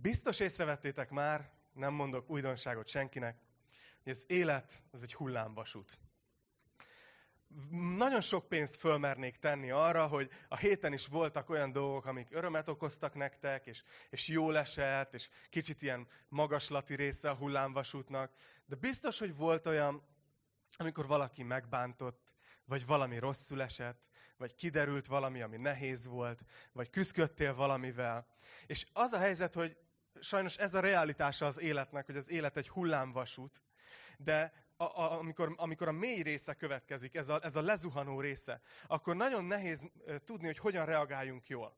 Biztos észrevettétek már, nem mondok újdonságot senkinek, hogy az élet az egy hullámvasút. Nagyon sok pénzt fölmernék tenni arra, hogy a héten is voltak olyan dolgok, amik örömet okoztak nektek, és, és jól esett, és kicsit ilyen magaslati része a hullámvasútnak, de biztos, hogy volt olyan, amikor valaki megbántott, vagy valami rosszul esett, vagy kiderült valami, ami nehéz volt, vagy küzdködtél valamivel. És az a helyzet, hogy sajnos ez a realitása az életnek, hogy az élet egy hullámvasút, de a, a, amikor, amikor a mély része következik, ez a, ez a lezuhanó része, akkor nagyon nehéz tudni, hogy hogyan reagáljunk jól.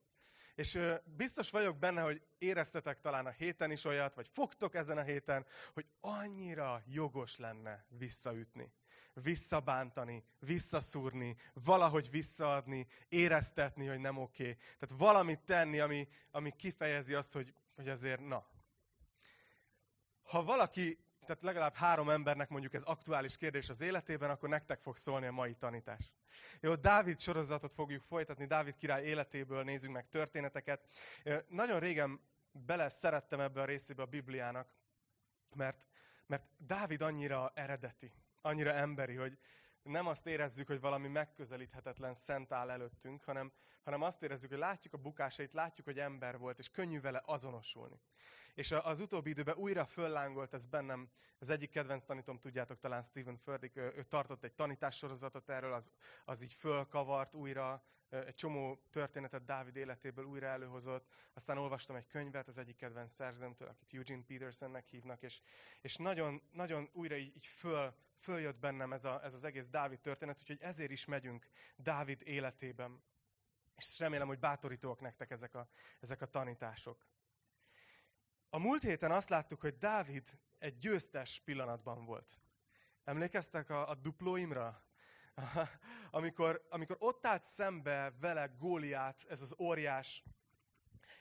És biztos vagyok benne, hogy éreztetek talán a héten is olyat, vagy fogtok ezen a héten, hogy annyira jogos lenne visszaütni, visszabántani, visszaszúrni, valahogy visszaadni, éreztetni, hogy nem oké. Okay. Tehát valamit tenni, ami, ami kifejezi azt, hogy, hogy azért na. Ha valaki tehát legalább három embernek mondjuk ez aktuális kérdés az életében, akkor nektek fog szólni a mai tanítás. Jó, Dávid sorozatot fogjuk folytatni, Dávid király életéből nézzünk meg történeteket. Nagyon régen bele szerettem ebbe a részébe a Bibliának, mert, mert Dávid annyira eredeti, annyira emberi, hogy nem azt érezzük, hogy valami megközelíthetetlen szent áll előttünk, hanem, hanem azt érezzük, hogy látjuk a bukásait, látjuk, hogy ember volt, és könnyű vele azonosulni. És az utóbbi időben újra föllángolt ez bennem, az egyik kedvenc tanítom, tudjátok talán Stephen Furtick, ő, ő tartott egy tanítássorozatot erről, az, az így fölkavart újra, egy csomó történetet Dávid életéből újra előhozott. Aztán olvastam egy könyvet az egyik kedvenc szerzőmtől, akit Eugene Petersonnek hívnak, és, és nagyon, nagyon újra így, így föl, följött bennem ez, a, ez az egész Dávid történet, úgyhogy ezért is megyünk Dávid életében. És remélem, hogy bátorítóak nektek ezek a, ezek a tanítások. A múlt héten azt láttuk, hogy Dávid egy győztes pillanatban volt. Emlékeztek a, a duplóimra? amikor, amikor ott állt szembe vele Góliát, ez az óriás,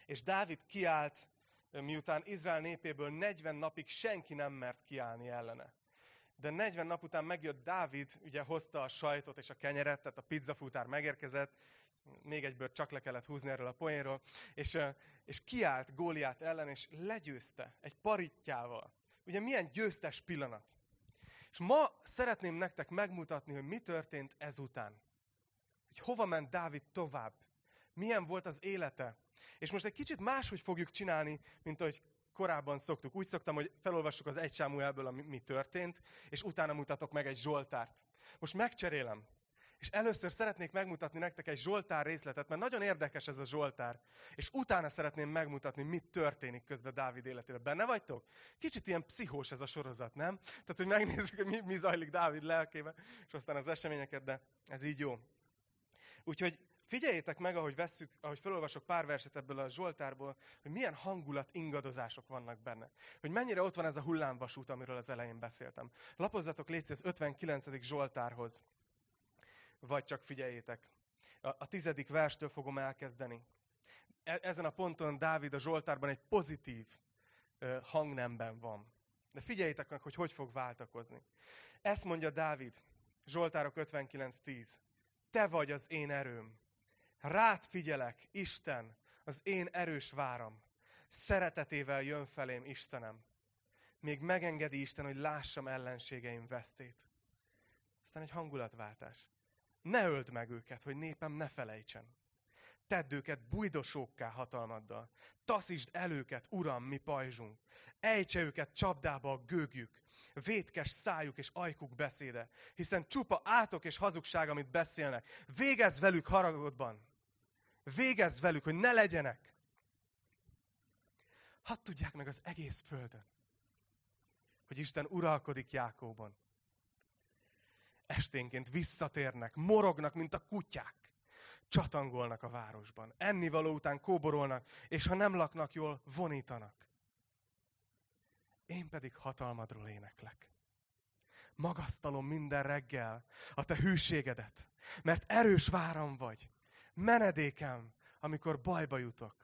és Dávid kiállt, miután Izrael népéből 40 napig senki nem mert kiállni ellene. De 40 nap után megjött Dávid, ugye hozta a sajtot és a kenyeret, tehát a pizzafutár megérkezett, még egyből csak le kellett húzni erről a poénról, és, és kiállt Góliát ellen, és legyőzte egy paritjával. Ugye milyen győztes pillanat. És ma szeretném nektek megmutatni, hogy mi történt ezután. Hogy hova ment Dávid tovább. Milyen volt az élete. És most egy kicsit máshogy fogjuk csinálni, mint ahogy korábban szoktuk. Úgy szoktam, hogy felolvassuk az egy Sámuelből, ami mi történt, és utána mutatok meg egy Zsoltárt. Most megcserélem. És először szeretnék megmutatni nektek egy Zsoltár részletet, mert nagyon érdekes ez a Zsoltár. És utána szeretném megmutatni, mit történik közben Dávid életében. Benne vagytok? Kicsit ilyen pszichós ez a sorozat, nem? Tehát, hogy megnézzük, hogy mi, mi zajlik Dávid lelkében, és aztán az eseményeket, de ez így jó. Úgyhogy figyeljétek meg, ahogy vesszük, ahogy felolvasok pár verset ebből a Zsoltárból, hogy milyen hangulat ingadozások vannak benne. Hogy mennyire ott van ez a hullámvasút, amiről az elején beszéltem. Lapozzatok légy az 59. Zsoltárhoz vagy csak figyeljétek. A, a tizedik verstől fogom elkezdeni. E, ezen a ponton Dávid a Zsoltárban egy pozitív ö, hangnemben van. De figyeljétek meg, hogy hogy fog váltakozni. Ezt mondja Dávid, Zsoltárok 59.10. Te vagy az én erőm. Rád figyelek, Isten, az én erős váram. Szeretetével jön felém Istenem. Még megengedi Isten, hogy lássam ellenségeim vesztét. Aztán egy hangulatváltás. Ne öld meg őket, hogy népem ne felejtsen. Tedd őket bujdosókká hatalmaddal. Taszítsd el őket, Uram, mi pajzsunk. Ejtse őket csapdába a gőgjük. Vétkes szájuk és ajkuk beszéde. Hiszen csupa átok és hazugság, amit beszélnek. Végezz velük haragodban. Végezz velük, hogy ne legyenek. Hadd tudják meg az egész földön, hogy Isten uralkodik Jákóban esténként visszatérnek, morognak, mint a kutyák. Csatangolnak a városban. Ennivaló után kóborolnak, és ha nem laknak jól, vonítanak. Én pedig hatalmadról éneklek. Magasztalom minden reggel a te hűségedet, mert erős váram vagy, menedékem, amikor bajba jutok.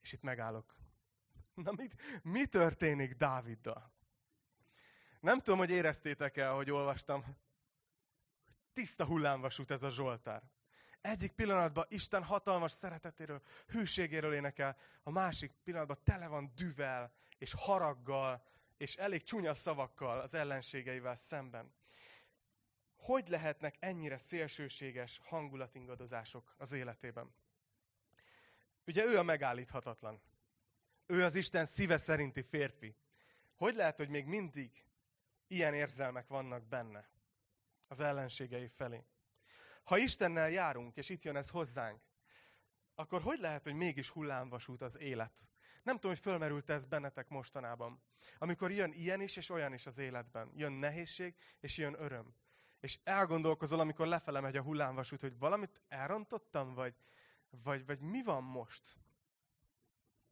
És itt megállok. Na mit, mi történik Dáviddal? Nem tudom, hogy éreztétek el, hogy olvastam. Tiszta hullámvasút ez a Zsoltár. Egyik pillanatban Isten hatalmas szeretetéről, hűségéről énekel, a másik pillanatban tele van düvel, és haraggal, és elég csúnya szavakkal az ellenségeivel szemben. Hogy lehetnek ennyire szélsőséges hangulatingadozások az életében? Ugye ő a megállíthatatlan. Ő az Isten szíve szerinti férfi. Hogy lehet, hogy még mindig ilyen érzelmek vannak benne az ellenségei felé? Ha Istennel járunk, és itt jön ez hozzánk, akkor hogy lehet, hogy mégis hullámvasút az élet? Nem tudom, hogy fölmerült ez bennetek mostanában. Amikor jön ilyen is, és olyan is az életben. Jön nehézség, és jön öröm. És elgondolkozol, amikor lefele megy a hullámvasút, hogy valamit elrontottam, vagy, vagy, vagy mi van most?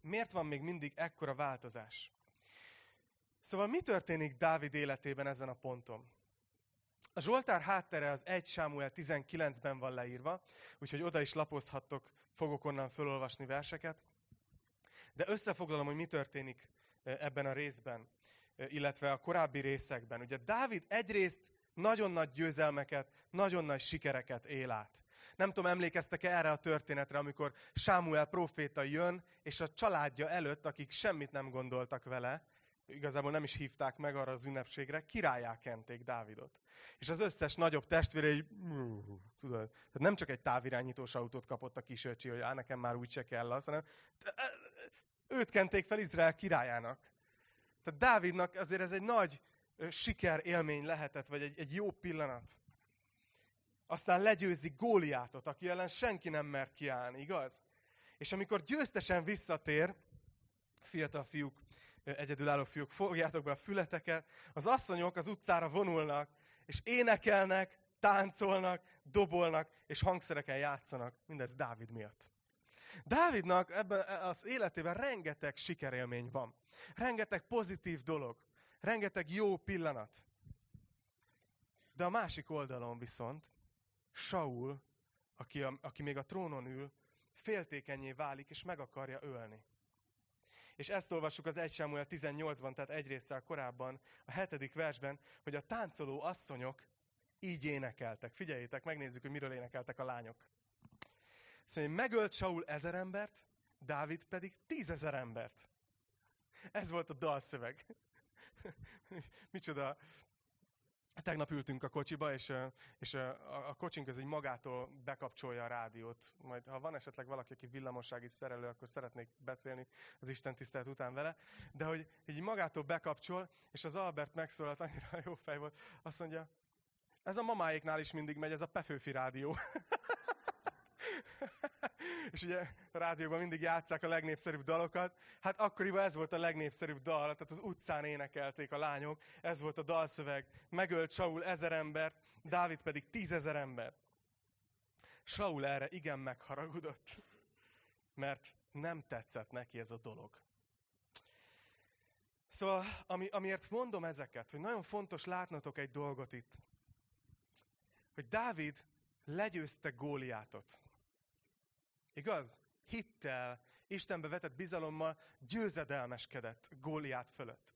Miért van még mindig ekkora változás? Szóval mi történik Dávid életében ezen a ponton? A Zsoltár háttere az 1 Sámuel 19-ben van leírva, úgyhogy oda is lapozhattok, fogok onnan felolvasni verseket. De összefoglalom, hogy mi történik ebben a részben, illetve a korábbi részekben. Ugye Dávid egyrészt nagyon nagy győzelmeket, nagyon nagy sikereket él át. Nem tudom, emlékeztek-e erre a történetre, amikor Sámuel proféta jön, és a családja előtt, akik semmit nem gondoltak vele, igazából nem is hívták meg arra az ünnepségre, királyá kenték Dávidot. És az összes nagyobb testvére így, tudod, tehát nem csak egy távirányítós autót kapott a kisöcsi, hogy á, nekem már úgy se kell az, hanem őt kenték fel Izrael királyának. Tehát Dávidnak azért ez egy nagy siker élmény lehetett, vagy egy, egy jó pillanat. Aztán legyőzi Góliátot, aki ellen senki nem mert kiállni, igaz? És amikor győztesen visszatér, fiatal fiúk, egyedülálló fiúk, fogjátok be a fületeket, az asszonyok az utcára vonulnak, és énekelnek, táncolnak, dobolnak, és hangszereken játszanak. Mindez Dávid miatt. Dávidnak ebben az életében rengeteg sikerélmény van. Rengeteg pozitív dolog. Rengeteg jó pillanat. De a másik oldalon viszont Saul, aki, a, aki még a trónon ül, féltékenyé válik, és meg akarja ölni. És ezt olvassuk az 1 Sámuel 18-ban, tehát egy résszel korábban, a hetedik versben, hogy a táncoló asszonyok így énekeltek. Figyeljétek, megnézzük, hogy miről énekeltek a lányok. Szóval megölt Saul ezer embert, Dávid pedig tízezer embert. Ez volt a dalszöveg. Micsoda. Tegnap ültünk a kocsiba, és, és a, a kocsink az egy magától bekapcsolja a rádiót. Majd, ha van esetleg valaki, aki villamossági szerelő, akkor szeretnék beszélni az Isten tisztelet után vele. De hogy így magától bekapcsol, és az Albert megszólalt, annyira jó fej volt, azt mondja, ez a mamáéknál is mindig megy, ez a Pefőfi rádió. és ugye a rádióban mindig játszák a legnépszerűbb dalokat. Hát akkoriban ez volt a legnépszerűbb dal, tehát az utcán énekelték a lányok, ez volt a dalszöveg. Megölt Saul ezer ember, Dávid pedig tízezer ember. Saul erre igen megharagudott, mert nem tetszett neki ez a dolog. Szóval, ami, amiért mondom ezeket, hogy nagyon fontos látnotok egy dolgot itt, hogy Dávid legyőzte Góliátot. Igaz? Hittel, Istenbe vetett bizalommal győzedelmeskedett Góliát fölött.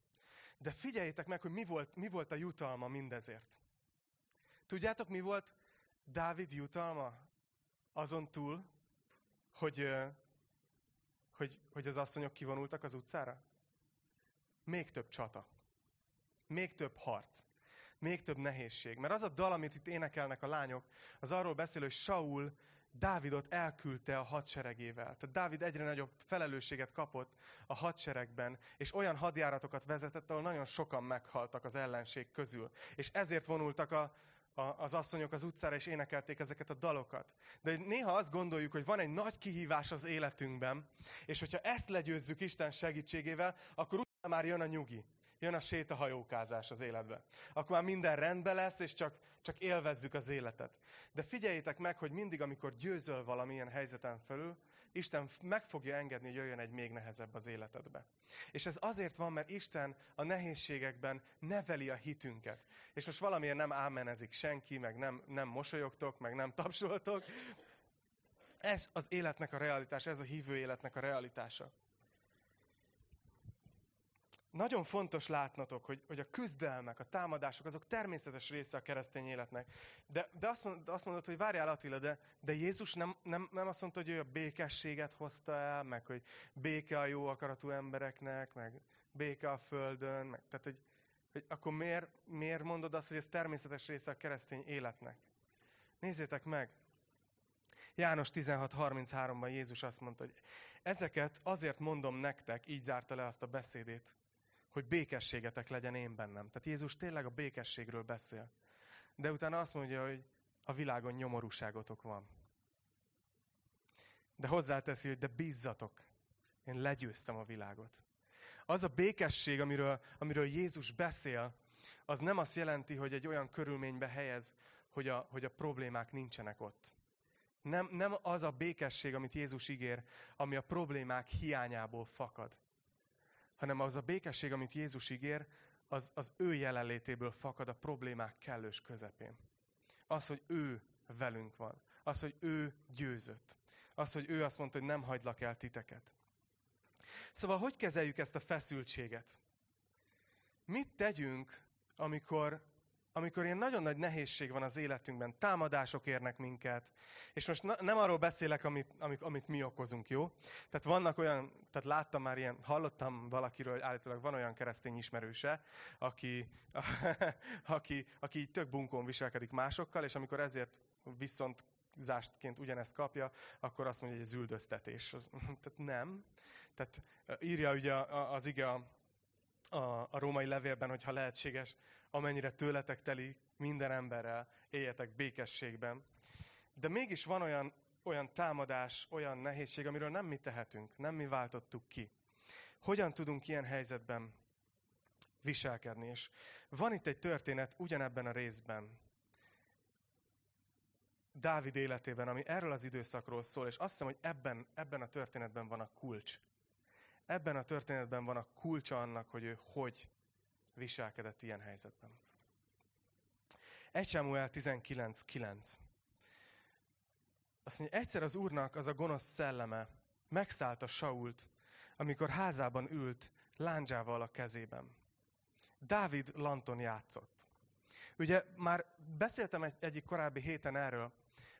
De figyeljétek meg, hogy mi volt, mi volt a jutalma mindezért. Tudjátok, mi volt Dávid jutalma? Azon túl, hogy, hogy, hogy az asszonyok kivonultak az utcára? Még több csata. Még több harc. Még több nehézség. Mert az a dal, amit itt énekelnek a lányok, az arról beszél, hogy Saul Dávidot elküldte a hadseregével. Tehát Dávid egyre nagyobb felelősséget kapott a hadseregben, és olyan hadjáratokat vezetett, ahol nagyon sokan meghaltak az ellenség közül. És ezért vonultak a, a, az asszonyok az utcára, és énekelték ezeket a dalokat. De néha azt gondoljuk, hogy van egy nagy kihívás az életünkben, és hogyha ezt legyőzzük Isten segítségével, akkor utána már jön a nyugi. Jön a sétahajókázás az életbe. Akkor már minden rendben lesz, és csak csak élvezzük az életet. De figyeljétek meg, hogy mindig, amikor győzöl valamilyen helyzeten felül, Isten meg fogja engedni, hogy jöjjön egy még nehezebb az életedbe. És ez azért van, mert Isten a nehézségekben neveli a hitünket. És most valamiért nem ámenezik senki, meg nem, nem mosolyogtok, meg nem tapsoltok. Ez az életnek a realitása, ez a hívő életnek a realitása. Nagyon fontos látnotok, hogy, hogy a küzdelmek, a támadások, azok természetes része a keresztény életnek. De, de azt, mond, azt mondod, hogy várjál Attila, de, de Jézus nem, nem, nem azt mondta, hogy ő a békességet hozta el, meg hogy béke a jó akaratú embereknek, meg béke a földön, meg, tehát hogy, hogy akkor miért, miért mondod azt, hogy ez természetes része a keresztény életnek? Nézzétek meg! János 16.33-ban Jézus azt mondta, hogy ezeket azért mondom nektek, így zárta le azt a beszédét, hogy békességetek legyen én bennem. Tehát Jézus tényleg a békességről beszél. De utána azt mondja, hogy a világon nyomorúságotok van. De hozzáteszi, hogy de bízzatok, én legyőztem a világot. Az a békesség, amiről, amiről Jézus beszél, az nem azt jelenti, hogy egy olyan körülménybe helyez, hogy a, hogy a problémák nincsenek ott. Nem, nem az a békesség, amit Jézus ígér, ami a problémák hiányából fakad hanem az a békesség, amit Jézus ígér, az, az ő jelenlétéből fakad a problémák kellős közepén. Az, hogy ő velünk van. Az, hogy ő győzött. Az, hogy ő azt mondta, hogy nem hagylak el titeket. Szóval hogy kezeljük ezt a feszültséget? Mit tegyünk, amikor amikor ilyen nagyon nagy nehézség van az életünkben, támadások érnek minket, és most na, nem arról beszélek, amit, amit, amit mi okozunk, jó? Tehát vannak olyan, tehát láttam már ilyen, hallottam valakiről, hogy állítólag van olyan keresztény ismerőse, aki, aki, aki így tök bunkón viselkedik másokkal, és amikor ezért viszont zástként ugyanezt kapja, akkor azt mondja, hogy ez üldöztetés. Az, tehát nem. Tehát írja ugye az ige a, a, a római levélben, hogy ha lehetséges, amennyire tőletek teli minden emberrel, éljetek békességben. De mégis van olyan, olyan támadás, olyan nehézség, amiről nem mi tehetünk, nem mi váltottuk ki. Hogyan tudunk ilyen helyzetben viselkedni? És van itt egy történet ugyanebben a részben, Dávid életében, ami erről az időszakról szól, és azt hiszem, hogy ebben, ebben a történetben van a kulcs. Ebben a történetben van a kulcsa annak, hogy ő hogy viselkedett ilyen helyzetben. 1 Samuel 19.9. Azt mondja, egyszer az úrnak az a gonosz szelleme megszállta Sault, amikor házában ült, lándzsával a kezében. Dávid lanton játszott. Ugye már beszéltem egy, egyik korábbi héten erről,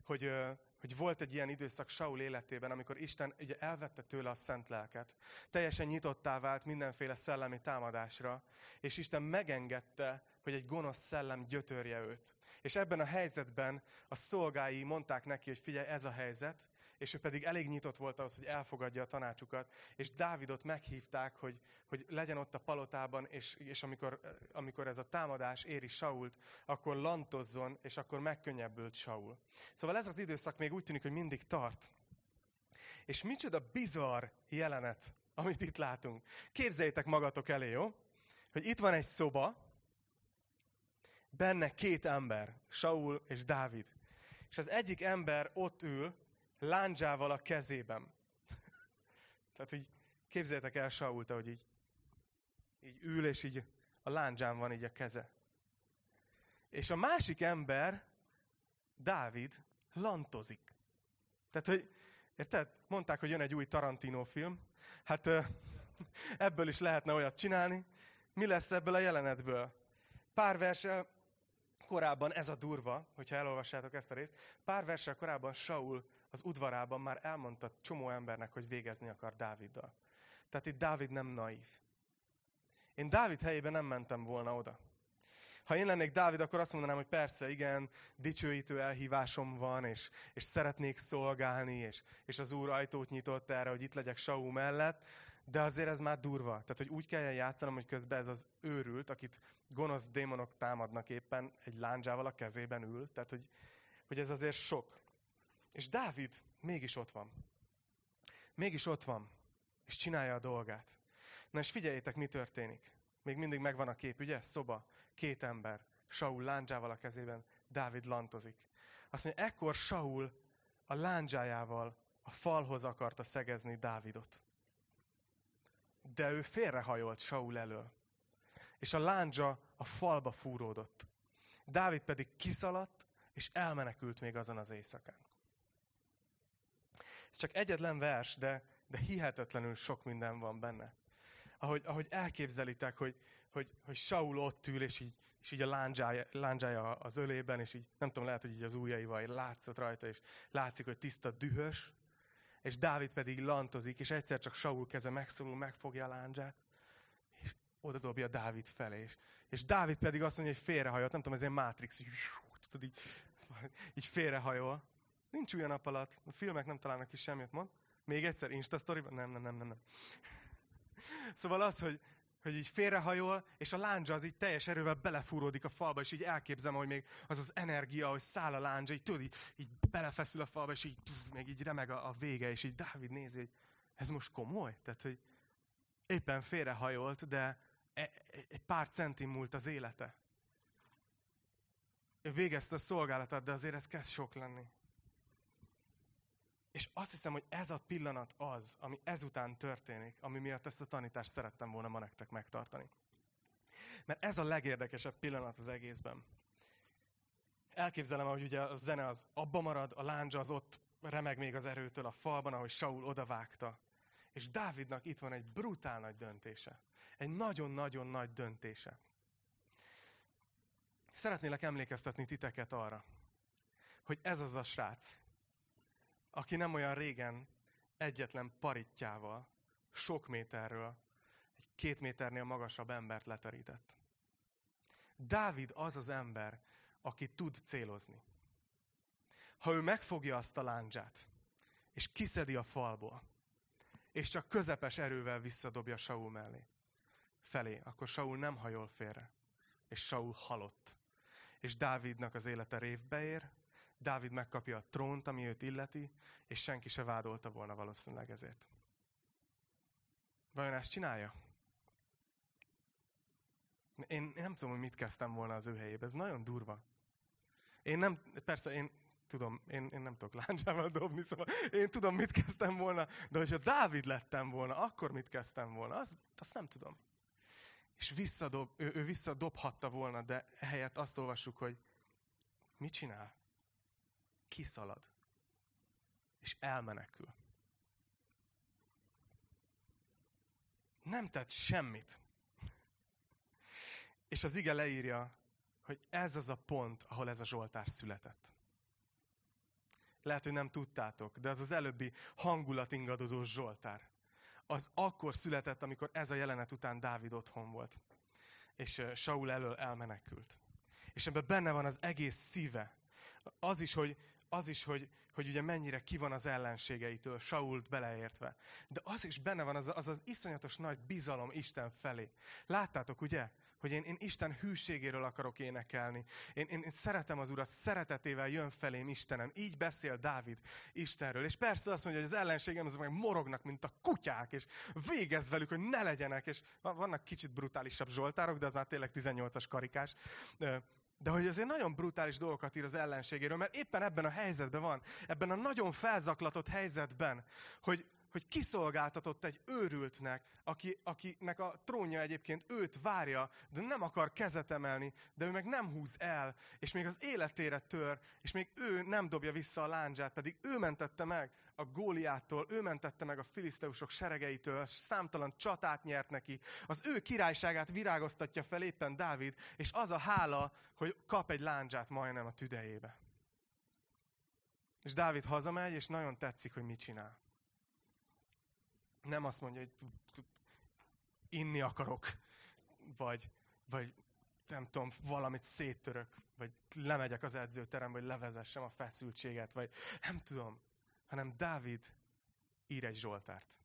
hogy hogy volt egy ilyen időszak Saul életében, amikor Isten ugye elvette tőle a szent lelket. Teljesen nyitottá vált mindenféle szellemi támadásra, és Isten megengedte, hogy egy gonosz szellem gyötörje őt. És ebben a helyzetben a szolgái mondták neki, hogy figyelj, ez a helyzet, és ő pedig elég nyitott volt ahhoz, hogy elfogadja a tanácsukat, és Dávidot meghívták, hogy, hogy legyen ott a palotában, és, és amikor, amikor ez a támadás éri Sault, akkor lantozzon, és akkor megkönnyebbült Saul. Szóval ez az időszak még úgy tűnik, hogy mindig tart. És micsoda bizarr jelenet, amit itt látunk. Képzeljétek magatok elé, jó? Hogy itt van egy szoba, benne két ember, Saul és Dávid. És az egyik ember ott ül, lándzsával a kezében. Tehát így képzeljétek el Sault, hogy így, így ül, és így a lándzsán van így a keze. És a másik ember, Dávid, lantozik. Tehát, hogy érted? Mondták, hogy jön egy új Tarantino film. Hát ebből is lehetne olyat csinálni. Mi lesz ebből a jelenetből? Pár versel korábban, ez a durva, hogyha elolvassátok ezt a részt, pár versel korábban Saul az udvarában már elmondta csomó embernek, hogy végezni akar Dáviddal. Tehát itt Dávid nem naív. Én Dávid helyében nem mentem volna oda. Ha én lennék Dávid, akkor azt mondanám, hogy persze, igen, dicsőítő elhívásom van, és, és szeretnék szolgálni, és, és az Úr ajtót nyitott erre, hogy itt legyek Saul mellett, de azért ez már durva. Tehát, hogy úgy kelljen játszanom, hogy közben ez az őrült, akit gonosz démonok támadnak éppen, egy lándzsával a kezében ül. Tehát, hogy, hogy ez azért sok. És Dávid mégis ott van. Mégis ott van, és csinálja a dolgát. Na és figyeljétek, mi történik. Még mindig megvan a kép, ugye? Szoba, két ember, Saul lándzsával a kezében, Dávid lantozik. Azt mondja, ekkor Saul a lándzsájával a falhoz akarta szegezni Dávidot. De ő félrehajolt Saul elől. És a lándzsa a falba fúródott. Dávid pedig kiszaladt, és elmenekült még azon az éjszakán. Ez csak egyetlen vers, de, de hihetetlenül sok minden van benne. ahogy, ahogy elképzelitek, hogy, hogy, hogy Saul ott ül, és így, és így a lándzsája, az ölében, és így nem tudom, lehet, hogy így az ujjaival látszott rajta, és látszik, hogy tiszta dühös, és Dávid pedig lantozik, és egyszer csak Saul keze megszólul, megfogja a lándzsát, és oda dobja Dávid felé. És, és Dávid pedig azt mondja, hogy félrehajolt, nem tudom, ez egy Matrix, így, tudod, így, így félrehajol. Nincs olyan nap alatt, a filmek nem találnak ki semmit, mond. Még egyszer, Insta story Nem, nem, nem, nem, nem. Szóval az, hogy, hogy így félrehajol, és a lándzsa az így teljes erővel belefúródik a falba, és így elképzelem, hogy még az az energia, hogy száll a lándzsa, így tudod, így, így belefeszül a falba, és így, tuff, meg így remeg a, a vége, és így Dávid nézi, hogy ez most komoly? Tehát, hogy éppen félrehajolt, de e, e, egy pár centim múlt az élete. Végezte a szolgálatát, de azért ez kezd sok lenni. És azt hiszem, hogy ez a pillanat az, ami ezután történik, ami miatt ezt a tanítást szerettem volna ma nektek megtartani. Mert ez a legérdekesebb pillanat az egészben. Elképzelem, hogy ugye a zene az abba marad, a lándzsa az ott remeg még az erőtől a falban, ahogy Saul odavágta. És Dávidnak itt van egy brutál nagy döntése. Egy nagyon-nagyon nagy döntése. Szeretnélek emlékeztetni titeket arra, hogy ez az a srác, aki nem olyan régen egyetlen paritjával, sok méterről, egy két méternél magasabb embert leterített. Dávid az az ember, aki tud célozni. Ha ő megfogja azt a láncsát, és kiszedi a falból, és csak közepes erővel visszadobja Saul mellé, felé, akkor Saul nem hajol félre, és Saul halott. És Dávidnak az élete révbe ér, Dávid megkapja a trónt, ami őt illeti, és senki se vádolta volna valószínűleg ezért. Vajon ezt csinálja? Én, nem tudom, hogy mit kezdtem volna az ő helyébe. Ez nagyon durva. Én nem, persze én tudom, én, én nem tudok láncsával dobni, szóval én tudom, mit kezdtem volna, de hogyha Dávid lettem volna, akkor mit kezdtem volna, azt, azt nem tudom. És visszadob, ő, ő visszadobhatta volna, de ehelyett azt olvassuk, hogy mit csinál? Kiszalad, és elmenekül. Nem tett semmit. És az ige leírja, hogy ez az a pont, ahol ez a Zsoltár született. Lehet, hogy nem tudtátok, de az az előbbi hangulatingadozó Zsoltár. Az akkor született, amikor ez a jelenet után Dávid otthon volt. És Saul elől elmenekült. És ebben benne van az egész szíve. Az is, hogy az is, hogy, hogy ugye mennyire ki van az ellenségeitől, Sault beleértve. De az is benne van, az az, az iszonyatos nagy bizalom Isten felé. Láttátok, ugye? Hogy én, én Isten hűségéről akarok énekelni. Én, én, én szeretem az Urat, szeretetével jön felém Istenem. Így beszél Dávid Istenről. És persze azt mondja, hogy az ellenségem azok meg morognak, mint a kutyák, és végez velük, hogy ne legyenek. És vannak kicsit brutálisabb zsoltárok, de az már tényleg 18-as karikás. De hogy azért nagyon brutális dolgokat ír az ellenségéről, mert éppen ebben a helyzetben van, ebben a nagyon felzaklatott helyzetben, hogy, hogy kiszolgáltatott egy őrültnek, aki, akinek a trónja egyébként őt várja, de nem akar kezet emelni, de ő meg nem húz el, és még az életére tör, és még ő nem dobja vissza a láncsát, pedig ő mentette meg a Góliától, ő mentette meg a filiszteusok seregeitől, számtalan csatát nyert neki, az ő királyságát virágoztatja fel éppen Dávid, és az a hála, hogy kap egy láncsát majdnem a tüdejébe. És Dávid hazamegy, és nagyon tetszik, hogy mit csinál. Nem azt mondja, hogy inni akarok, vagy, vagy nem tudom, valamit széttörök, vagy lemegyek az edzőterembe, hogy levezessem a feszültséget, vagy nem tudom hanem Dávid ír egy Zsoltárt.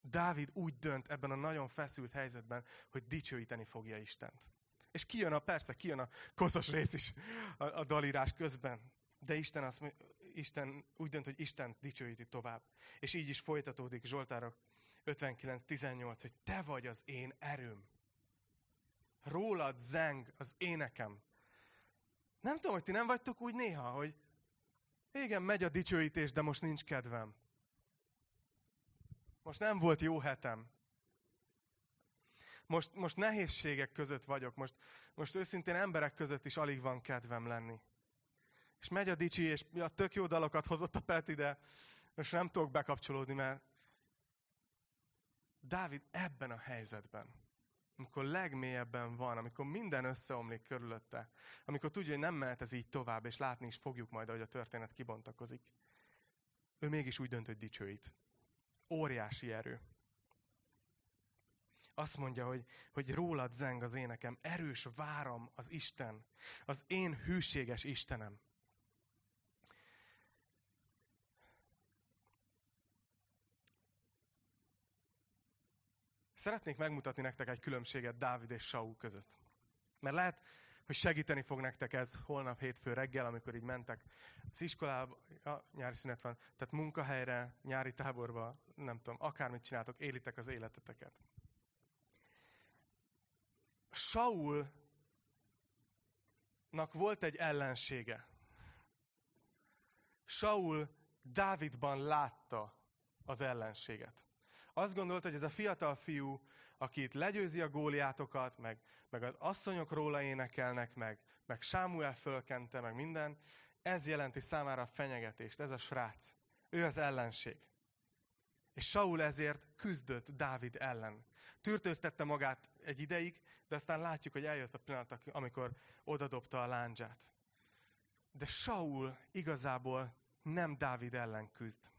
Dávid úgy dönt ebben a nagyon feszült helyzetben, hogy dicsőíteni fogja Istent. És kijön a, persze, kijön a koszos rész is a, a dalírás közben. De Isten, azt, Isten úgy dönt, hogy Isten dicsőíti tovább. És így is folytatódik Zsoltárok 59-18, hogy te vagy az én erőm. Rólad zeng az énekem. Nem tudom, hogy ti nem vagytok úgy néha, hogy igen, megy a dicsőítés, de most nincs kedvem. Most nem volt jó hetem. Most, most nehézségek között vagyok. Most, most őszintén emberek között is alig van kedvem lenni. És megy a dicsi, és ja, tök jó dalokat hozott a Peti, de most nem tudok bekapcsolódni, mert Dávid ebben a helyzetben, amikor legmélyebben van, amikor minden összeomlik körülötte, amikor tudja, hogy nem mehet ez így tovább, és látni is fogjuk majd, ahogy a történet kibontakozik, ő mégis úgy dönt, hogy dicsőít. Óriási erő. Azt mondja, hogy, hogy rólad zeng az énekem, erős váram az Isten, az én hűséges Istenem. Szeretnék megmutatni nektek egy különbséget Dávid és Saul között. Mert lehet, hogy segíteni fog nektek ez holnap hétfő reggel, amikor így mentek az iskolába, a nyári szünet van, tehát munkahelyre, nyári táborba, nem tudom, akármit csináltok, élitek az életeteket. Saulnak volt egy ellensége. Saul Dávidban látta az ellenséget. Azt gondolta, hogy ez a fiatal fiú, aki itt legyőzi a góliátokat, meg, meg az asszonyok róla énekelnek, meg, meg Sámuel fölkente, meg minden, ez jelenti számára a fenyegetést, ez a srác. Ő az ellenség. És Saul ezért küzdött Dávid ellen. Tűrtőztette magát egy ideig, de aztán látjuk, hogy eljött a pillanat, amikor odadobta a láncsát. De Saul igazából nem Dávid ellen küzd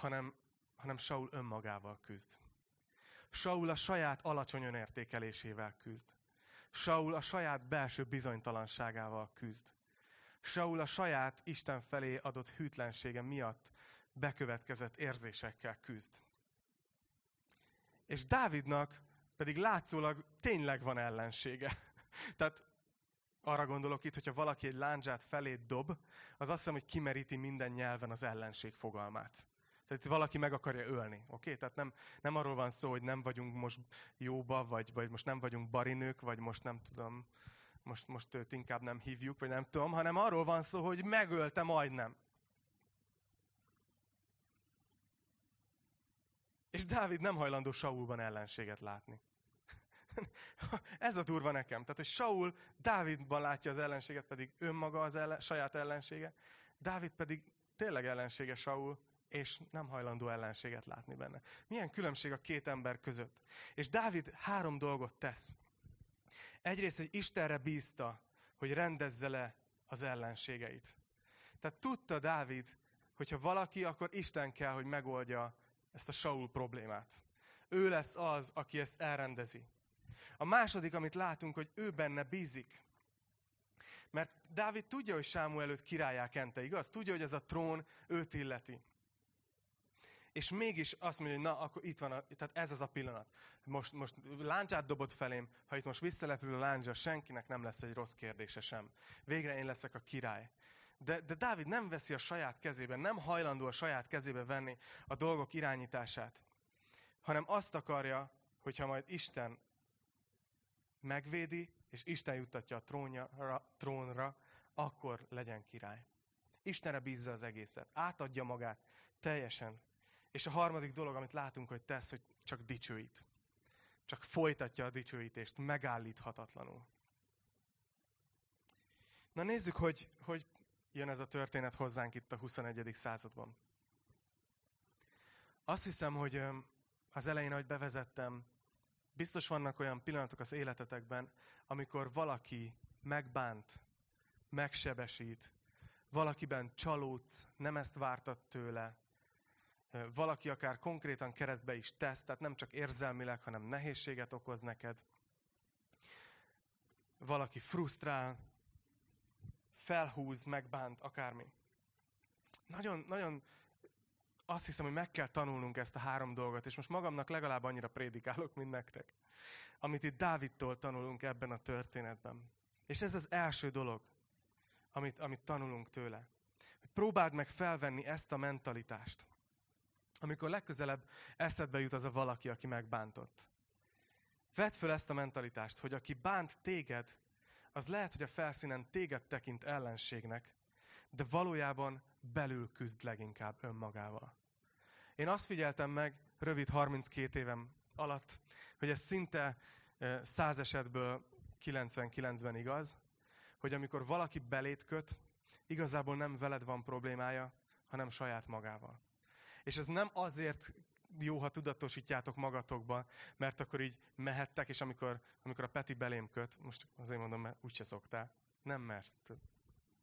hanem, hanem Saul önmagával küzd. Saul a saját alacsony önértékelésével küzd. Saul a saját belső bizonytalanságával küzd. Saul a saját Isten felé adott hűtlensége miatt bekövetkezett érzésekkel küzd. És Dávidnak pedig látszólag tényleg van ellensége. Tehát arra gondolok itt, hogyha valaki egy láncsát felé dob, az azt hiszem, hogy kimeríti minden nyelven az ellenség fogalmát. Tehát valaki meg akarja ölni, oké? Okay? Tehát nem, nem arról van szó, hogy nem vagyunk most jóba, vagy, vagy most nem vagyunk barinők, vagy most nem tudom, most, most őt inkább nem hívjuk, vagy nem tudom, hanem arról van szó, hogy megölte majdnem. És Dávid nem hajlandó Saulban ellenséget látni. Ez a durva nekem. Tehát, hogy Saul Dávidban látja az ellenséget, pedig önmaga az ellen, saját ellensége. Dávid pedig tényleg ellensége Saul, és nem hajlandó ellenséget látni benne. Milyen különbség a két ember között. És Dávid három dolgot tesz. Egyrészt, hogy Istenre bízta, hogy rendezze le az ellenségeit. Tehát tudta Dávid, hogyha valaki, akkor Isten kell, hogy megoldja ezt a Saul problémát. Ő lesz az, aki ezt elrendezi. A második, amit látunk, hogy ő benne bízik. Mert Dávid tudja, hogy Sámu előtt királyá kente, igaz? Tudja, hogy ez a trón őt illeti és mégis azt mondja, hogy na, akkor itt van, a, tehát ez az a pillanat. Most, most láncsát dobott felém, ha itt most visszalepül a láncsa, senkinek nem lesz egy rossz kérdése sem. Végre én leszek a király. De, de Dávid nem veszi a saját kezébe, nem hajlandó a saját kezébe venni a dolgok irányítását, hanem azt akarja, hogyha majd Isten megvédi, és Isten juttatja a trónra, trónra, akkor legyen király. Istenre bízza az egészet. Átadja magát teljesen és a harmadik dolog, amit látunk, hogy tesz, hogy csak dicsőít. Csak folytatja a dicsőítést, megállíthatatlanul. Na nézzük, hogy, hogy jön ez a történet hozzánk itt a 21. században. Azt hiszem, hogy az elején, ahogy bevezettem, biztos vannak olyan pillanatok az életetekben, amikor valaki megbánt, megsebesít, valakiben csalódsz, nem ezt vártad tőle, valaki akár konkrétan keresztbe is tesz, tehát nem csak érzelmileg, hanem nehézséget okoz neked. Valaki frusztrál, felhúz, megbánt, akármi. Nagyon, nagyon azt hiszem, hogy meg kell tanulnunk ezt a három dolgot, és most magamnak legalább annyira prédikálok, mint nektek. Amit itt Dávidtól tanulunk ebben a történetben. És ez az első dolog, amit, amit tanulunk tőle. Próbáld meg felvenni ezt a mentalitást amikor legközelebb eszedbe jut az a valaki, aki megbántott. Vedd föl ezt a mentalitást, hogy aki bánt téged, az lehet, hogy a felszínen téged tekint ellenségnek, de valójában belül küzd leginkább önmagával. Én azt figyeltem meg rövid 32 évem alatt, hogy ez szinte száz esetből 99-ben igaz, hogy amikor valaki belét köt, igazából nem veled van problémája, hanem saját magával. És ez nem azért jó, ha tudatosítjátok magatokba, mert akkor így mehettek, és amikor, amikor a Peti belém köt, most azért mondom, mert úgyse szoktál, nem mersz.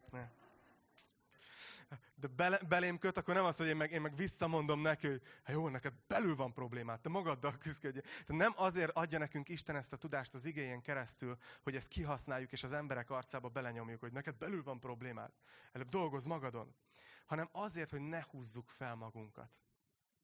Ne. De bele, belém köt, akkor nem az, hogy én meg, én meg visszamondom neki, hogy hát jó, neked belül van problémát, te magaddal küzdködj. De nem azért adja nekünk Isten ezt a tudást az igényen keresztül, hogy ezt kihasználjuk, és az emberek arcába belenyomjuk, hogy neked belül van problémád. Előbb dolgoz magadon. Hanem azért, hogy ne húzzuk fel magunkat.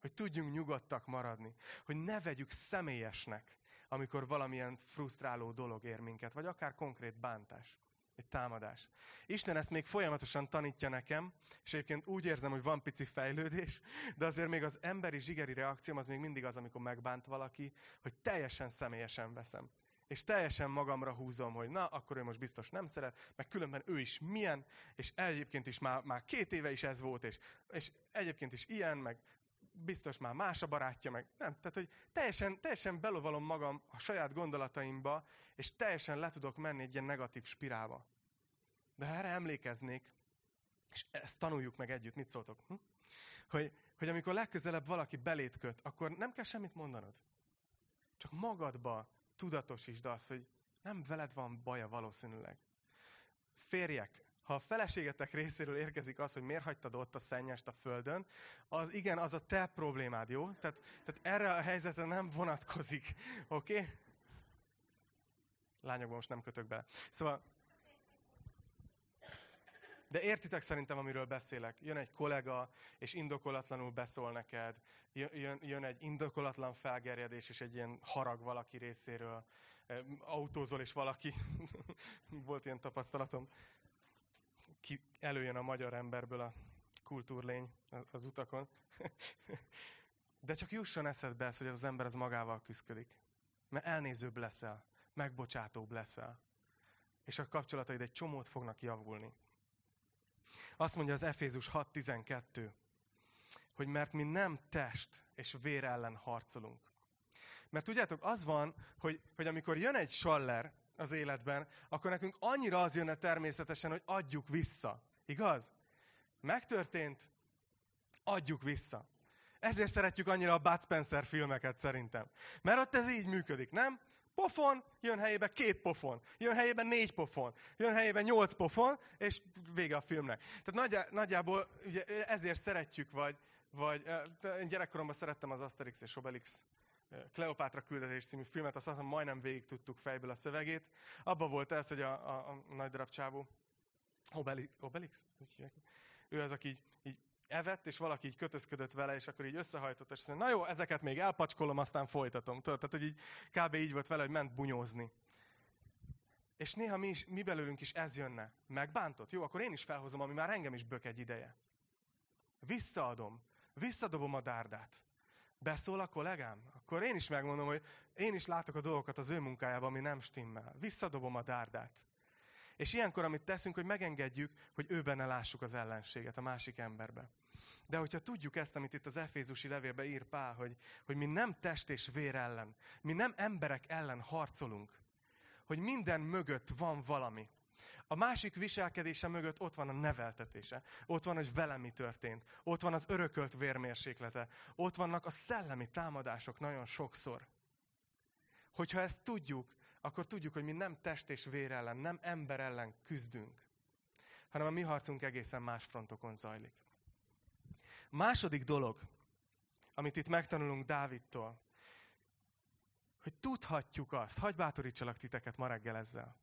Hogy tudjunk nyugodtak maradni. Hogy ne vegyük személyesnek, amikor valamilyen frusztráló dolog ér minket, vagy akár konkrét bántás, egy támadás. Isten ezt még folyamatosan tanítja nekem, és egyébként úgy érzem, hogy van pici fejlődés, de azért még az emberi zsigeri reakcióm az még mindig az, amikor megbánt valaki, hogy teljesen személyesen veszem. És teljesen magamra húzom, hogy na, akkor ő most biztos nem szeret, meg különben ő is milyen, és egyébként is már, már két éve is ez volt, és, és egyébként is ilyen, meg biztos már más a barátja, meg nem. Tehát, hogy teljesen, teljesen belovalom magam a saját gondolataimba, és teljesen le tudok menni egy ilyen negatív spirálba. De ha erre emlékeznék, és ezt tanuljuk meg együtt, mit szóltok? Hm? Hogy, hogy amikor legközelebb valaki belét köt, akkor nem kell semmit mondanod. Csak magadba tudatosítsd azt, hogy nem veled van baja valószínűleg. Férjek, ha a feleségetek részéről érkezik az, hogy miért hagytad ott a szennyest a földön, az igen, az a te problémád, jó? Tehát, tehát erre a helyzetre nem vonatkozik, oké? Okay? Lányokban most nem kötök be. Szóval, de értitek szerintem, amiről beszélek. Jön egy kollega, és indokolatlanul beszól neked. Jön, jön egy indokolatlan felgerjedés, és egy ilyen harag valaki részéről. Autózol, és valaki, volt ilyen tapasztalatom, ki előjön a magyar emberből a kultúrlény az utakon. De csak jusson eszedbe ez, hogy az ember az magával küzdik. Mert elnézőbb leszel, megbocsátóbb leszel. És a kapcsolataid egy csomót fognak javulni. Azt mondja az Efézus 6.12, hogy mert mi nem test és vér ellen harcolunk. Mert tudjátok, az van, hogy, hogy amikor jön egy saller, az életben, akkor nekünk annyira az jönne természetesen, hogy adjuk vissza. Igaz? Megtörtént, adjuk vissza. Ezért szeretjük annyira a Bud Spencer filmeket szerintem. Mert ott ez így működik, nem? Pofon, jön helyébe két pofon, jön helyébe négy pofon, jön helyébe nyolc pofon, és vége a filmnek. Tehát nagyjá, nagyjából ugye ezért szeretjük, vagy, vagy gyerekkoromban szerettem az Asterix és Obelix Kleopátra küldetés című filmet, azt hiszem majdnem végig tudtuk fejből a szövegét. Abba volt ez, hogy a, a, a nagy darab csávó, Obelix, Obelix? Ő az, aki így evett, és valaki így kötözködött vele, és akkor így összehajtott, és azt mondja, na jó, ezeket még elpacskolom, aztán folytatom. Tudod, tehát, hogy így kb. így volt vele, hogy ment bunyózni. És néha mi, is, mi belőlünk is ez jönne. Megbántott? Jó, akkor én is felhozom, ami már engem is bök egy ideje. Visszaadom. Visszadobom a dárdát. Beszól a kollégám? Akkor én is megmondom, hogy én is látok a dolgokat az ő munkájában, ami nem stimmel. Visszadobom a dárdát. És ilyenkor, amit teszünk, hogy megengedjük, hogy ő lássuk az ellenséget a másik emberbe. De hogyha tudjuk ezt, amit itt az Efézusi levélbe ír Pál, hogy, hogy mi nem test és vér ellen, mi nem emberek ellen harcolunk, hogy minden mögött van valami. A másik viselkedése mögött ott van a neveltetése. Ott van, hogy velem mi történt. Ott van az örökölt vérmérséklete. Ott vannak a szellemi támadások nagyon sokszor. Hogyha ezt tudjuk, akkor tudjuk, hogy mi nem test és vér ellen, nem ember ellen küzdünk, hanem a mi harcunk egészen más frontokon zajlik. Második dolog, amit itt megtanulunk Dávidtól, hogy tudhatjuk azt, hagyj bátorítsalak titeket ma reggel ezzel,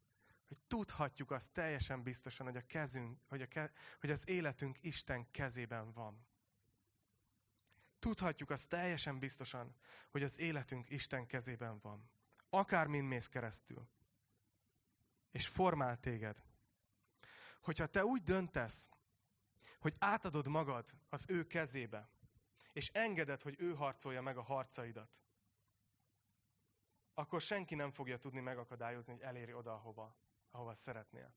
hogy tudhatjuk azt teljesen biztosan, hogy a kezünk, hogy, a ke, hogy az életünk Isten kezében van. Tudhatjuk azt teljesen biztosan, hogy az életünk Isten kezében van. Akármin mész keresztül. És formál téged. Hogyha te úgy döntesz, hogy átadod magad az ő kezébe, és engeded, hogy ő harcolja meg a harcaidat, akkor senki nem fogja tudni megakadályozni, hogy eléri oda, ahova ahova szeretnél.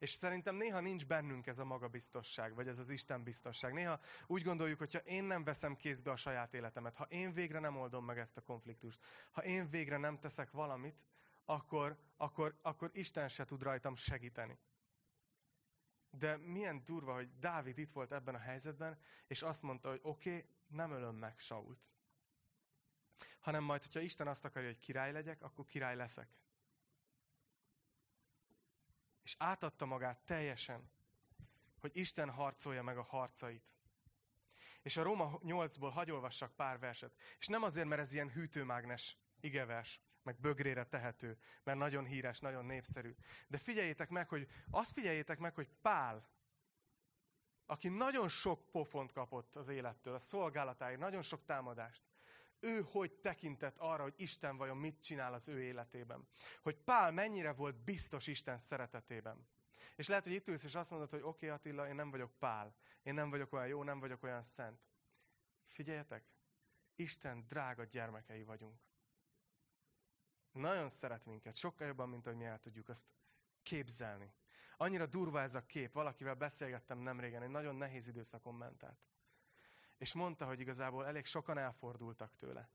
És szerintem néha nincs bennünk ez a magabiztosság, vagy ez az Isten biztosság. Néha úgy gondoljuk, hogy ha én nem veszem kézbe a saját életemet, ha én végre nem oldom meg ezt a konfliktust, ha én végre nem teszek valamit, akkor, akkor, akkor Isten se tud rajtam segíteni. De milyen durva, hogy Dávid itt volt ebben a helyzetben, és azt mondta, hogy oké, okay, nem ölöm meg Sault. Hanem majd, hogyha Isten azt akarja, hogy király legyek, akkor király leszek. Átadta magát teljesen, hogy Isten harcolja meg a harcait. És a Róma 8-ból hagy olvassak pár verset. És nem azért, mert ez ilyen hűtőmágnes igevers, meg bögrére tehető, mert nagyon híres, nagyon népszerű. De figyeljétek meg, hogy azt figyeljétek meg, hogy Pál, aki nagyon sok pofont kapott az élettől, a szolgálatáért, nagyon sok támadást, ő hogy tekintett arra, hogy Isten vajon mit csinál az ő életében. Hogy Pál mennyire volt biztos Isten szeretetében. És lehet, hogy itt ülsz, és azt mondod, hogy oké okay, Attila, én nem vagyok Pál. Én nem vagyok olyan jó, nem vagyok olyan szent. Figyeljetek, Isten drága gyermekei vagyunk. Nagyon szeret minket, sokkal jobban, mint hogy mi el tudjuk azt képzelni. Annyira durva ez a kép. Valakivel beszélgettem nem régen, egy nagyon nehéz időszakon ment át. És mondta, hogy igazából elég sokan elfordultak tőle.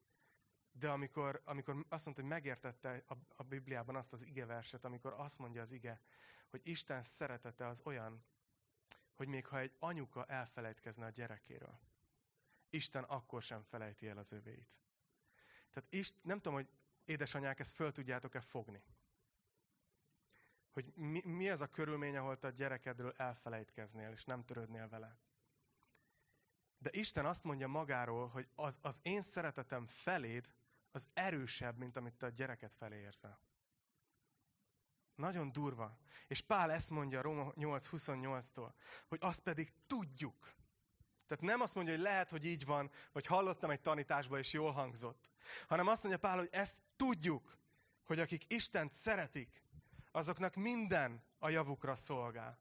De amikor, amikor azt mondta, hogy megértette a, a Bibliában azt az igeverset, amikor azt mondja az ige, hogy Isten szeretete az olyan, hogy még ha egy anyuka elfelejtkezne a gyerekéről, Isten akkor sem felejti el az övéit. Tehát Ist, nem tudom, hogy édesanyák, ezt föl tudjátok-e fogni. Hogy mi, mi az a körülmény, ahol te a gyerekedről elfelejtkeznél, és nem törődnél vele. De Isten azt mondja magáról, hogy az, az én szeretetem feléd az erősebb, mint amit te a gyereket felé érzel. Nagyon durva. És Pál ezt mondja Róma 8.28-tól, hogy azt pedig tudjuk. Tehát nem azt mondja, hogy lehet, hogy így van, vagy hallottam egy tanításba, és jól hangzott. Hanem azt mondja Pál, hogy ezt tudjuk, hogy akik Istent szeretik, azoknak minden a javukra szolgál.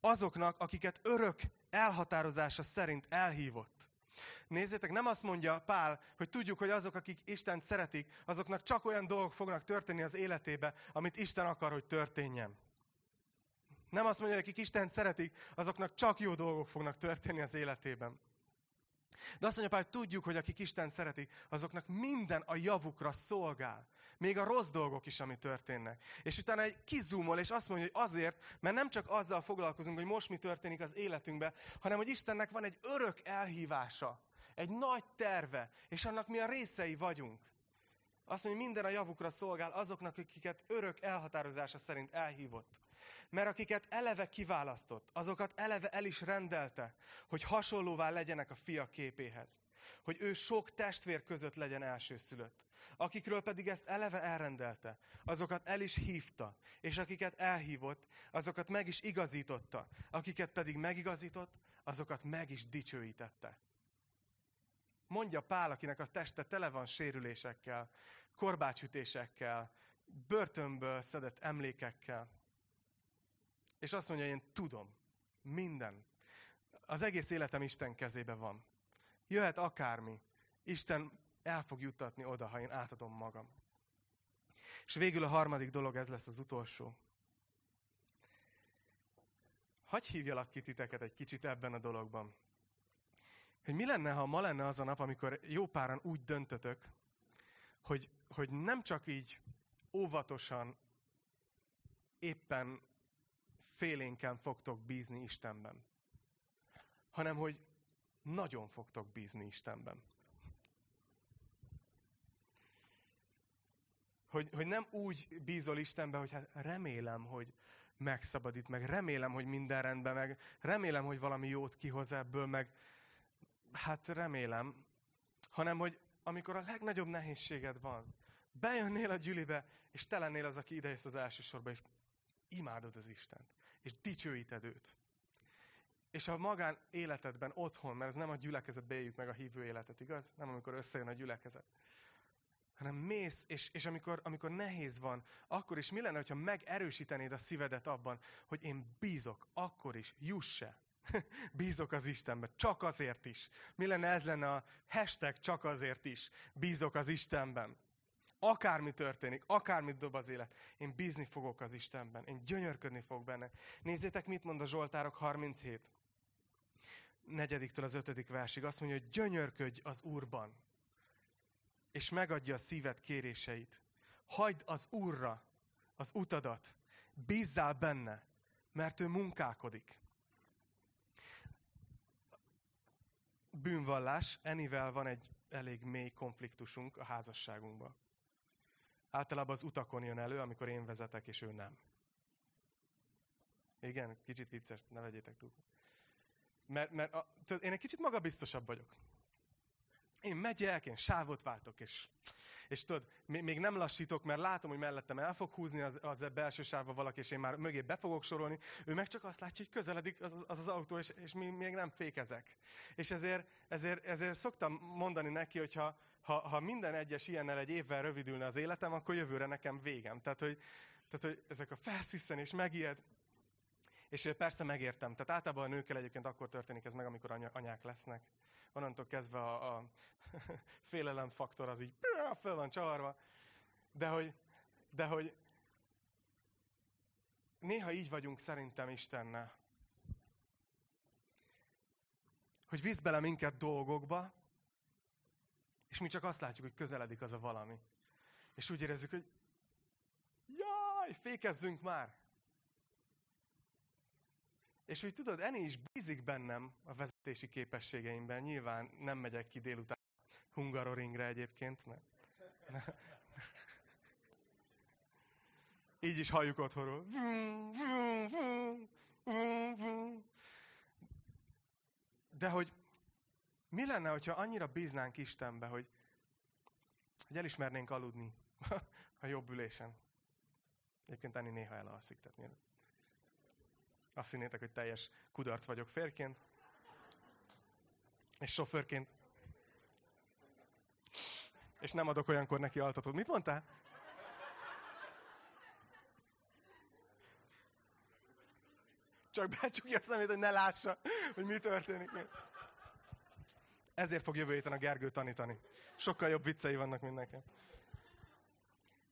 Azoknak, akiket örök elhatározása szerint elhívott. Nézzétek, nem azt mondja Pál, hogy tudjuk, hogy azok, akik Istent szeretik, azoknak csak olyan dolgok fognak történni az életébe, amit Isten akar, hogy történjen. Nem azt mondja, hogy akik Istent szeretik, azoknak csak jó dolgok fognak történni az életében. De azt mondja Pál, tudjuk, hogy akik Isten szeretik, azoknak minden a javukra szolgál. Még a rossz dolgok is, ami történnek. És utána egy kizúmol, és azt mondja, hogy azért, mert nem csak azzal foglalkozunk, hogy most mi történik az életünkben, hanem hogy Istennek van egy örök elhívása, egy nagy terve, és annak mi a részei vagyunk. Azt mondja, hogy minden a javukra szolgál azoknak, akiket örök elhatározása szerint elhívott. Mert akiket eleve kiválasztott, azokat eleve el is rendelte, hogy hasonlóvá legyenek a fia képéhez. Hogy ő sok testvér között legyen elsőszülött. Akikről pedig ezt eleve elrendelte, azokat el is hívta. És akiket elhívott, azokat meg is igazította. Akiket pedig megigazított, azokat meg is dicsőítette. Mondja Pál, akinek a teste tele van sérülésekkel, korbácsütésekkel, börtönből szedett emlékekkel. És azt mondja, én tudom, minden. Az egész életem Isten kezébe van. Jöhet akármi. Isten el fog juttatni oda, ha én átadom magam. És végül a harmadik dolog, ez lesz az utolsó. Hagy hívjalak ki titeket egy kicsit ebben a dologban. Hogy mi lenne, ha ma lenne az a nap, amikor jó páran úgy döntötök, hogy, hogy nem csak így óvatosan, éppen félénken fogtok bízni Istenben, hanem hogy nagyon fogtok bízni Istenben. Hogy, hogy nem úgy bízol Istenben, hogy hát remélem, hogy megszabadít, meg remélem, hogy minden rendben, meg remélem, hogy valami jót kihoz ebből, meg hát remélem, hanem hogy amikor a legnagyobb nehézséged van, bejönnél a gyülibe, és te lennél az, aki idejössz az első sorba, és imádod az Istent, és dicsőíted őt. És a magán életedben otthon, mert ez nem a gyülekezetbe éljük meg a hívő életet, igaz? Nem amikor összejön a gyülekezet. Hanem mész, és, és amikor, amikor nehéz van, akkor is mi lenne, ha megerősítenéd a szívedet abban, hogy én bízok, akkor is, juss se. Bízok az Istenbe, csak azért is. Mi lenne ez lenne a hashtag csak azért is. Bízok az Istenben. Akármi történik, akármit dob az élet, én bízni fogok az Istenben. Én gyönyörködni fogok benne. Nézzétek, mit mond a Zsoltárok 37. Negyediktől az ötödik versig. Azt mondja, hogy gyönyörködj az Úrban, és megadja a szíved kéréseit. Hagyd az Úrra az utadat, bízzál benne, mert ő munkálkodik. bűnvallás, Enivel van egy elég mély konfliktusunk a házasságunkban. Általában az utakon jön elő, amikor én vezetek, és ő nem. Igen, kicsit vicces, ne vegyétek túl. Mert, mert a, tudod, én egy kicsit magabiztosabb vagyok. Én megyek, én sávot váltok, és, és tudod, még, nem lassítok, mert látom, hogy mellettem el fog húzni az, az a belső sávba valaki, és én már mögé be fogok sorolni. Ő meg csak azt látja, hogy közeledik az az, az autó, és, és mi még nem fékezek. És ezért, ezért, ezért szoktam mondani neki, hogy ha, ha, minden egyes ilyennel egy évvel rövidülne az életem, akkor jövőre nekem végem. Tehát, hogy, tehát, hogy ezek a felsziszen és megijed, és persze megértem. Tehát általában a nőkkel egyébként akkor történik ez meg, amikor anyák lesznek. Onnantól kezdve a, a félelemfaktor az így föl van csavarva. De hogy, de hogy néha így vagyunk szerintem Istennel. Hogy visz bele minket dolgokba, és mi csak azt látjuk, hogy közeledik az a valami. És úgy érezzük, hogy jaj, fékezzünk már! És hogy tudod, Eni is bízik bennem a vezetési képességeimben. Nyilván nem megyek ki délután Hungaroringre egyébként, mert... Így is halljuk otthonról. De hogy mi lenne, hogyha annyira bíznánk Istenbe, hogy, hogy elismernénk aludni a jobb ülésen. Egyébként Eni néha elalszik, tehát azt hinnétek, hogy teljes kudarc vagyok férként. És sofőrként. És nem adok olyankor neki altatót. Mit mondtál? Csak becsukja a szemét, hogy ne lássa, hogy mi történik. Ezért fog jövő héten a Gergő tanítani. Sokkal jobb viccei vannak, nekem.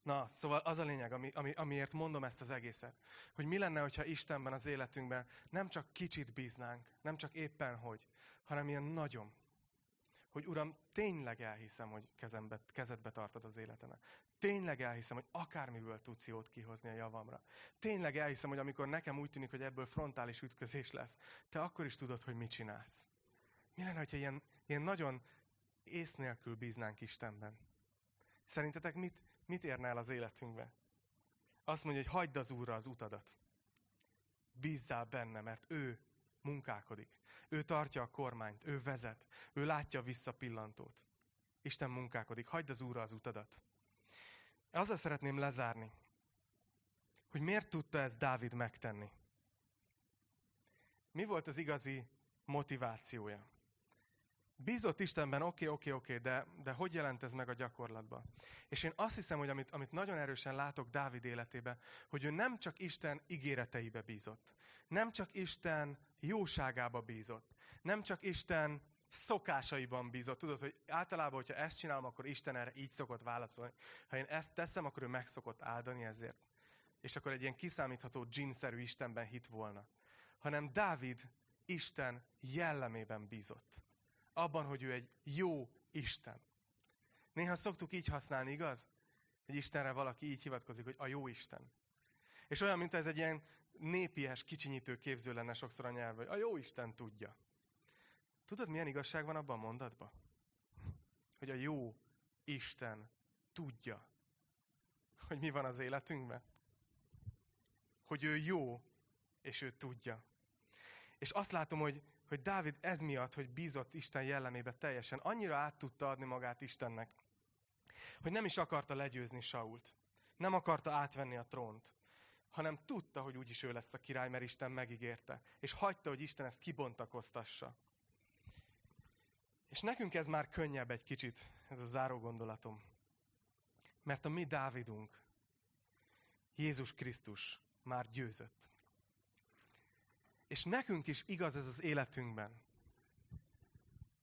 Na, szóval az a lényeg, ami, ami, amiért mondom ezt az egészet, hogy mi lenne, hogyha Istenben az életünkben nem csak kicsit bíznánk, nem csak éppen hogy, hanem ilyen nagyon. Hogy Uram, tényleg elhiszem, hogy kezembe, kezedbe tartod az életemet. Tényleg elhiszem, hogy akármiből tudsz jót kihozni a javamra. Tényleg elhiszem, hogy amikor nekem úgy tűnik, hogy ebből frontális ütközés lesz, te akkor is tudod, hogy mit csinálsz. Mi lenne, hogyha ilyen, ilyen nagyon ész nélkül bíznánk Istenben? Szerintetek mit, mit érne el az életünkbe? Azt mondja, hogy hagyd az Úrra az utadat. Bízzál benne, mert ő munkálkodik. Ő tartja a kormányt, ő vezet, ő látja a visszapillantót. Isten munkálkodik, hagyd az Úrra az utadat. Azzal szeretném lezárni, hogy miért tudta ezt Dávid megtenni. Mi volt az igazi motivációja? Bízott Istenben, oké, oké, oké, de, de hogy jelent ez meg a gyakorlatban? És én azt hiszem, hogy amit, amit nagyon erősen látok Dávid életében, hogy ő nem csak Isten ígéreteibe bízott, nem csak Isten jóságába bízott, nem csak Isten szokásaiban bízott. Tudod, hogy általában, hogyha ezt csinálom, akkor Isten erre így szokott válaszolni. Ha én ezt teszem, akkor ő meg szokott áldani ezért. És akkor egy ilyen kiszámítható dzsinszerű Istenben hit volna. Hanem Dávid Isten jellemében bízott abban, hogy ő egy jó Isten. Néha szoktuk így használni, igaz? Hogy Istenre valaki így hivatkozik, hogy a jó Isten. És olyan, mint ez egy ilyen népies, kicsinyítő képző lenne sokszor a nyelv, hogy a jó Isten tudja. Tudod, milyen igazság van abban a mondatban? Hogy a jó Isten tudja, hogy mi van az életünkben. Hogy ő jó, és ő tudja. És azt látom, hogy hogy Dávid ez miatt, hogy bízott Isten jellemébe teljesen, annyira át tudta adni magát Istennek, hogy nem is akarta legyőzni Sault. Nem akarta átvenni a trónt, hanem tudta, hogy úgyis ő lesz a király, mert Isten megígérte. És hagyta, hogy Isten ezt kibontakoztassa. És nekünk ez már könnyebb egy kicsit, ez a záró gondolatom. Mert a mi Dávidunk, Jézus Krisztus már győzött. És nekünk is igaz ez az életünkben,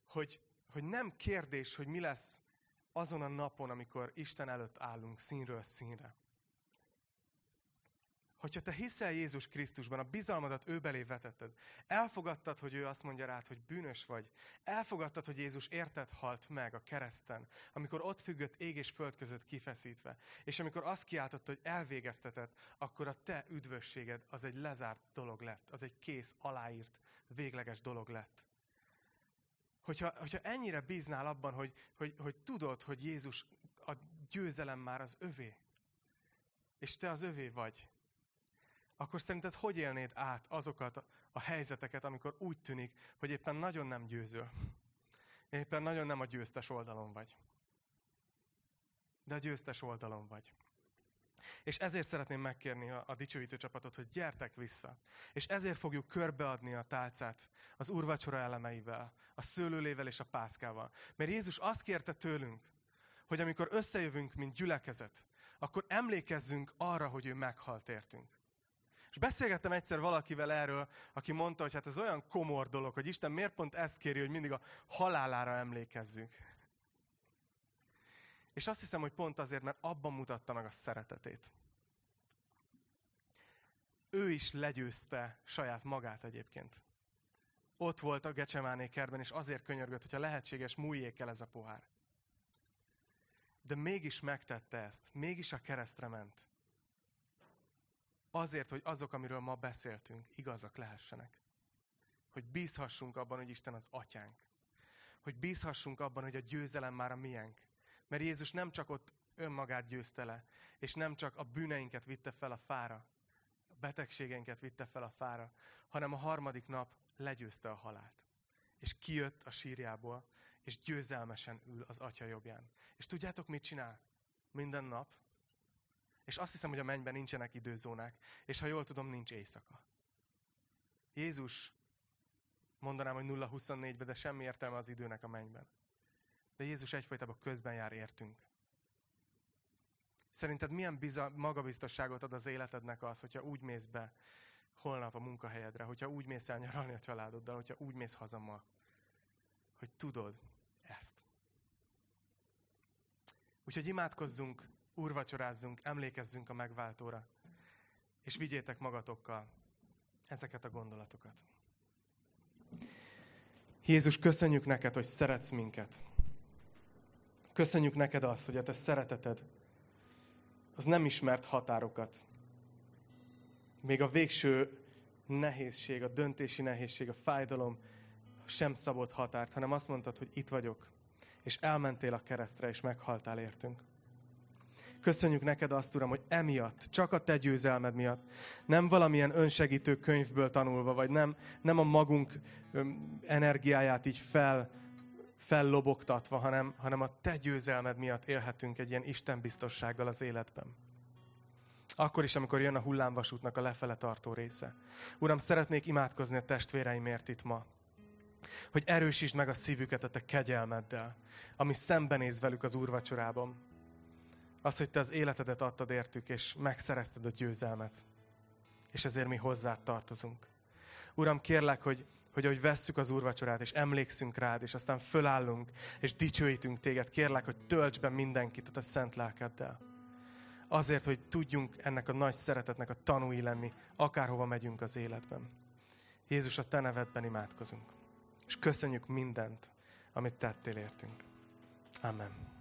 hogy, hogy nem kérdés, hogy mi lesz azon a napon, amikor Isten előtt állunk színről színre. Hogyha te hiszel Jézus Krisztusban, a bizalmadat ő belé vetetted, elfogadtad, hogy ő azt mondja rád, hogy bűnös vagy, elfogadtad, hogy Jézus érted halt meg a kereszten, amikor ott függött ég és föld között kifeszítve, és amikor azt kiáltott, hogy elvégeztetett, akkor a te üdvösséged az egy lezárt dolog lett, az egy kész, aláírt, végleges dolog lett. Hogyha, hogyha ennyire bíznál abban, hogy, hogy, hogy tudod, hogy Jézus a győzelem már az övé, és te az övé vagy, akkor szerinted hogy élnéd át azokat a, helyzeteket, amikor úgy tűnik, hogy éppen nagyon nem győzöl? Éppen nagyon nem a győztes oldalon vagy. De a győztes oldalon vagy. És ezért szeretném megkérni a, a dicsőítő csapatot, hogy gyertek vissza. És ezért fogjuk körbeadni a tálcát az úrvacsora elemeivel, a szőlőlével és a pászkával. Mert Jézus azt kérte tőlünk, hogy amikor összejövünk, mint gyülekezet, akkor emlékezzünk arra, hogy ő meghalt értünk. És beszélgettem egyszer valakivel erről, aki mondta, hogy hát ez olyan komor dolog, hogy Isten miért pont ezt kéri, hogy mindig a halálára emlékezzünk. És azt hiszem, hogy pont azért, mert abban mutatta meg a szeretetét. Ő is legyőzte saját magát egyébként. Ott volt a Gecsemáné kertben, és azért könyörgött, hogyha lehetséges, múljék el ez a pohár. De mégis megtette ezt, mégis a keresztre ment. Azért, hogy azok, amiről ma beszéltünk, igazak lehessenek. Hogy bízhassunk abban, hogy Isten az atyánk. Hogy bízhassunk abban, hogy a győzelem már a miénk. Mert Jézus nem csak ott önmagát győzte le, és nem csak a bűneinket vitte fel a fára, a betegségeinket vitte fel a fára, hanem a harmadik nap legyőzte a halált. És kijött a sírjából, és győzelmesen ül az atya jobbján. És tudjátok, mit csinál? Minden nap. És azt hiszem, hogy a mennyben nincsenek időzónák, és ha jól tudom, nincs éjszaka. Jézus, mondanám, hogy 0-24-ben, de semmi értelme az időnek a mennyben. De Jézus egyfajtában közben jár értünk. Szerinted milyen biza, magabiztosságot ad az életednek az, hogyha úgy mész be holnap a munkahelyedre, hogyha úgy mész el nyaralni a családoddal, hogyha úgy mész haza ma, hogy tudod ezt. Úgyhogy imádkozzunk, úrvacsorázzunk, emlékezzünk a megváltóra, és vigyétek magatokkal ezeket a gondolatokat. Jézus, köszönjük neked, hogy szeretsz minket. Köszönjük neked azt, hogy a te szereteted az nem ismert határokat. Még a végső nehézség, a döntési nehézség, a fájdalom sem szabott határt, hanem azt mondtad, hogy itt vagyok, és elmentél a keresztre, és meghaltál értünk. Köszönjük neked azt, Uram, hogy emiatt, csak a te győzelmed miatt, nem valamilyen önsegítő könyvből tanulva, vagy nem, nem a magunk energiáját így fel fellobogtatva, hanem, hanem a te győzelmed miatt élhetünk egy ilyen istenbiztossággal az életben. Akkor is, amikor jön a hullámvasútnak a lefele tartó része. Uram, szeretnék imádkozni a testvéreimért itt ma. Hogy erősítsd meg a szívüket a te kegyelmeddel, ami szembenéz velük az úrvacsorában. Az, hogy te az életedet adtad értük, és megszerezted a győzelmet. És ezért mi hozzád tartozunk. Uram, kérlek, hogy hogy ahogy vesszük az úrvacsorát, és emlékszünk rád, és aztán fölállunk, és dicsőítünk téged, kérlek, hogy tölts be mindenkit a szent lelkeddel. Azért, hogy tudjunk ennek a nagy szeretetnek a tanúi lenni, akárhova megyünk az életben. Jézus, a te nevedben imádkozunk. És köszönjük mindent, amit tettél értünk. Amen.